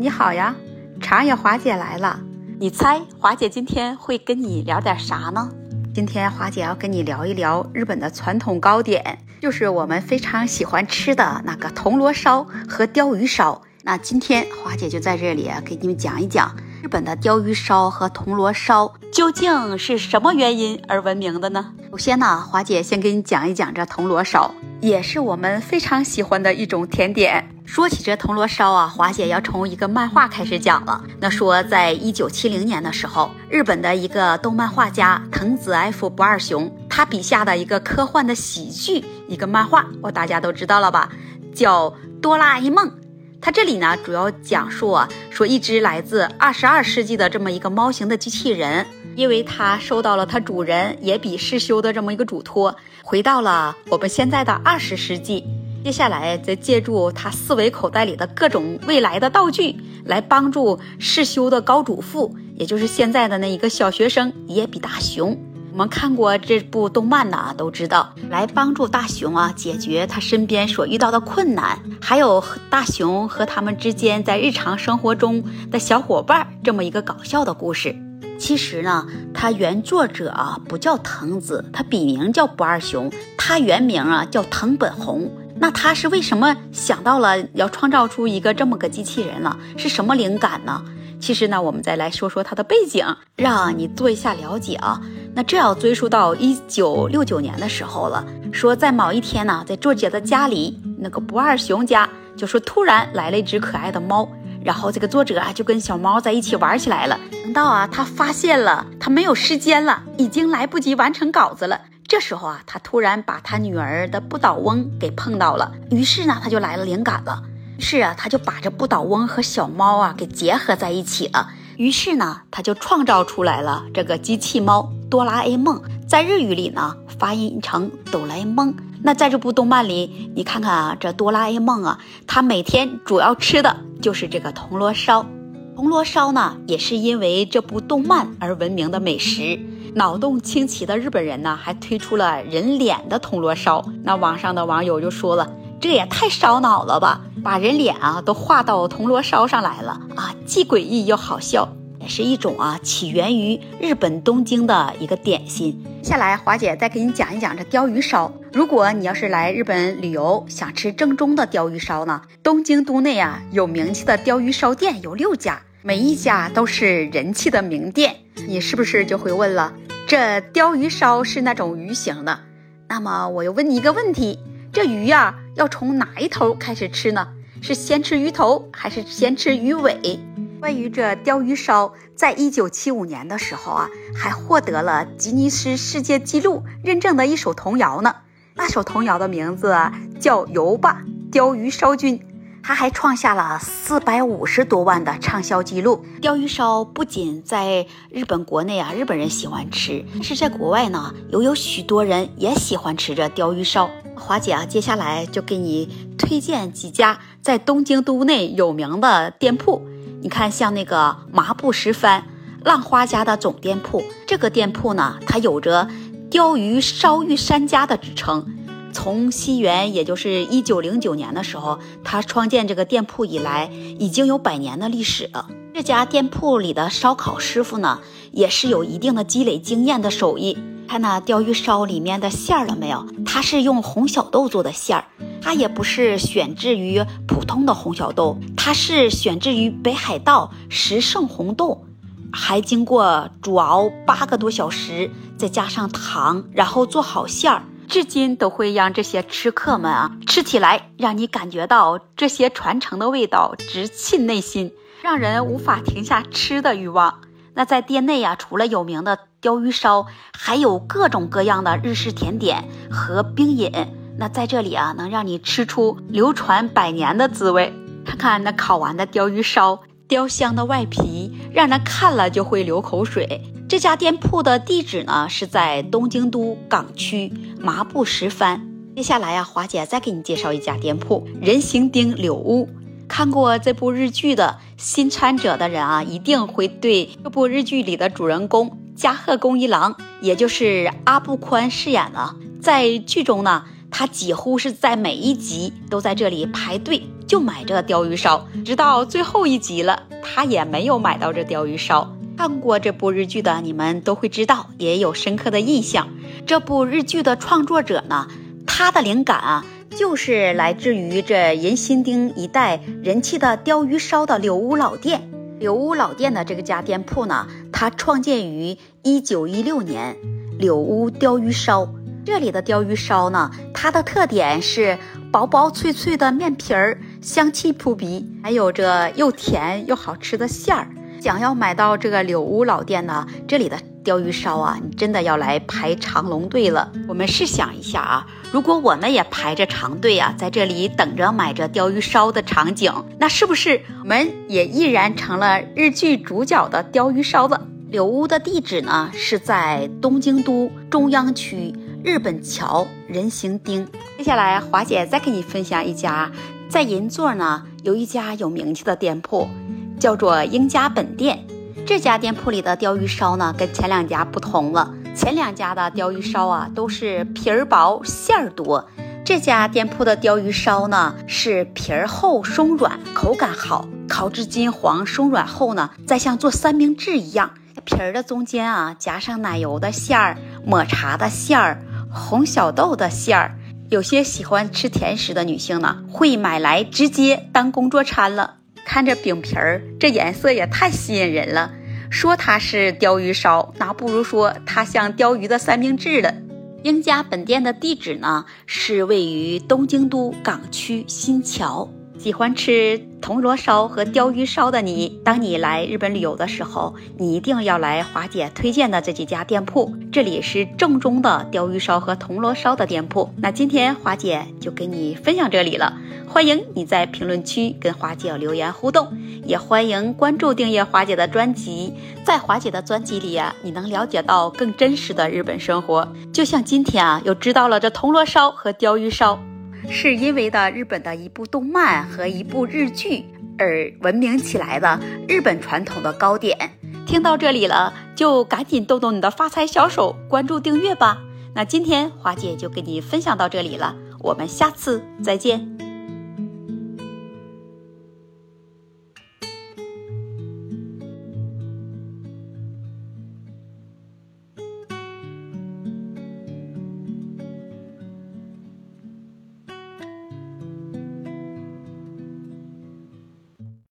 你好呀，茶叶华姐来了。你猜华姐今天会跟你聊点啥呢？今天华姐要跟你聊一聊日本的传统糕点，就是我们非常喜欢吃的那个铜锣烧和鲷鱼烧。那今天华姐就在这里给你们讲一讲日本的鲷鱼烧和铜锣烧究竟是什么原因而闻名的呢？首先呢，华姐先给你讲一讲这铜锣烧，也是我们非常喜欢的一种甜点。说起这铜锣烧啊，华姐要从一个漫画开始讲了。那说，在一九七零年的时候，日本的一个动漫画家藤子 F 不二雄，他笔下的一个科幻的喜剧一个漫画，我大家都知道了吧？叫《哆啦 A 梦》。它这里呢，主要讲述啊，说一只来自二十二世纪的这么一个猫型的机器人，因为它受到了它主人野比世修的这么一个嘱托，回到了我们现在的二十世纪。接下来，再借助他四维口袋里的各种未来的道具，来帮助世修的高祖父，也就是现在的那一个小学生野比大雄。我们看过这部动漫呢，都知道来帮助大雄啊解决他身边所遇到的困难，还有大雄和他们之间在日常生活中的小伙伴这么一个搞笑的故事。其实呢，他原作者啊不叫藤子，他笔名叫不二雄，他原名啊叫藤本弘。那他是为什么想到了要创造出一个这么个机器人呢？是什么灵感呢？其实呢，我们再来说说他的背景，让你做一下了解啊。那这要追溯到一九六九年的时候了。说在某一天呢，在作者的家里，那个不二雄家就说突然来了一只可爱的猫，然后这个作者啊就跟小猫在一起玩起来了。等到啊他发现了他没有时间了，已经来不及完成稿子了。这时候啊，他突然把他女儿的不倒翁给碰到了，于是呢，他就来了灵感了。于是啊，他就把这不倒翁和小猫啊给结合在一起了。于是呢，他就创造出来了这个机器猫哆啦 A 梦，在日语里呢发音成哆啦 A 梦。那在这部动漫里，你看看啊，这哆啦 A 梦啊，他每天主要吃的就是这个铜锣烧。铜锣烧呢，也是因为这部动漫而闻名的美食。脑洞清奇的日本人呢，还推出了人脸的铜锣烧。那网上的网友就说了，这也太烧脑了吧，把人脸啊都画到铜锣烧上来了啊，既诡异又好笑，也是一种啊起源于日本东京的一个点心。下来，华姐再给你讲一讲这鲷鱼烧。如果你要是来日本旅游，想吃正宗的鲷鱼烧呢，东京都内啊有名气的鲷鱼烧店有六家。每一家都是人气的名店，你是不是就会问了？这鲷鱼烧是那种鱼形的，那么我又问你一个问题：这鱼呀，要从哪一头开始吃呢？是先吃鱼头，还是先吃鱼尾？关于这鲷鱼烧，在一九七五年的时候啊，还获得了吉尼斯世界纪录认证的一首童谣呢。那首童谣的名字叫《游吧，鲷鱼烧君》。他还创下了四百五十多万的畅销记录。鲷鱼烧不仅在日本国内啊，日本人喜欢吃，但是在国外呢，又有许多人也喜欢吃这鲷鱼烧。华姐啊，接下来就给你推荐几家在东京都内有名的店铺。你看，像那个麻布十番浪花家的总店铺，这个店铺呢，它有着鲷鱼烧御三家的之称。从西元，也就是一九零九年的时候，他创建这个店铺以来，已经有百年的历史了。这家店铺里的烧烤师傅呢，也是有一定的积累经验的手艺。看那鲷鱼烧里面的馅儿了没有？它是用红小豆做的馅儿，它也不是选制于普通的红小豆，它是选制于北海道十胜红豆，还经过煮熬八个多小时，再加上糖，然后做好馅儿。至今都会让这些吃客们啊吃起来，让你感觉到这些传承的味道直沁内心，让人无法停下吃的欲望。那在店内啊，除了有名的鲷鱼烧，还有各种各样的日式甜点和冰饮。那在这里啊，能让你吃出流传百年的滋味。看看那烤完的鲷鱼烧，雕香的外皮，让人看了就会流口水。这家店铺的地址呢，是在东京都港区麻布十番。接下来呀，华姐再给你介绍一家店铺——人形町柳屋。看过这部日剧的新参者的人啊，一定会对这部日剧里的主人公加贺恭一郎，也就是阿部宽饰演的，在剧中呢。他几乎是在每一集都在这里排队就买这鲷鱼烧，直到最后一集了，他也没有买到这鲷鱼烧。看过这部日剧的你们都会知道，也有深刻的印象。这部日剧的创作者呢，他的灵感啊，就是来自于这银心町一带人气的鲷鱼烧的柳屋老店。柳屋老店的这个家店铺呢，它创建于一九一六年。柳屋鲷鱼烧，这里的鲷鱼烧呢，它的特点是薄薄脆脆的面皮儿，香气扑鼻，还有着又甜又好吃的馅儿。想要买到这个柳屋老店呢，这里的鲷鱼烧啊，你真的要来排长龙队了。我们试想一下啊，如果我们也排着长队啊，在这里等着买着鲷鱼烧的场景，那是不是我们也毅然成了日剧主角的鲷鱼烧了？柳屋的地址呢是在东京都中央区日本桥人形町。接下来，华姐再给你分享一家在银座呢有一家有名气的店铺。叫做英家本店，这家店铺里的鲷鱼烧呢，跟前两家不同了。前两家的鲷鱼烧啊，都是皮儿薄馅儿多，这家店铺的鲷鱼烧呢，是皮儿厚松软，口感好，烤至金黄松软后呢，再像做三明治一样，皮儿的中间啊，夹上奶油的馅儿、抹茶的馅儿、红小豆的馅儿。有些喜欢吃甜食的女性呢，会买来直接当工作餐了。看着饼皮儿，这颜色也太吸引人了。说它是鲷鱼烧，那不如说它像鲷鱼的三明治了。英家本店的地址呢，是位于东京都港区新桥。喜欢吃铜锣烧和鲷鱼烧的你，当你来日本旅游的时候，你一定要来华姐推荐的这几家店铺。这里是正宗的鲷鱼烧和铜锣烧的店铺。那今天华姐就给你分享这里了，欢迎你在评论区跟华姐留言互动，也欢迎关注订阅华姐的专辑。在华姐的专辑里啊，你能了解到更真实的日本生活。就像今天啊，又知道了这铜锣烧和鲷鱼烧。是因为的日本的一部动漫和一部日剧而闻名起来的日本传统的糕点。听到这里了，就赶紧动动你的发财小手，关注订阅吧。那今天花姐就给你分享到这里了，我们下次再见。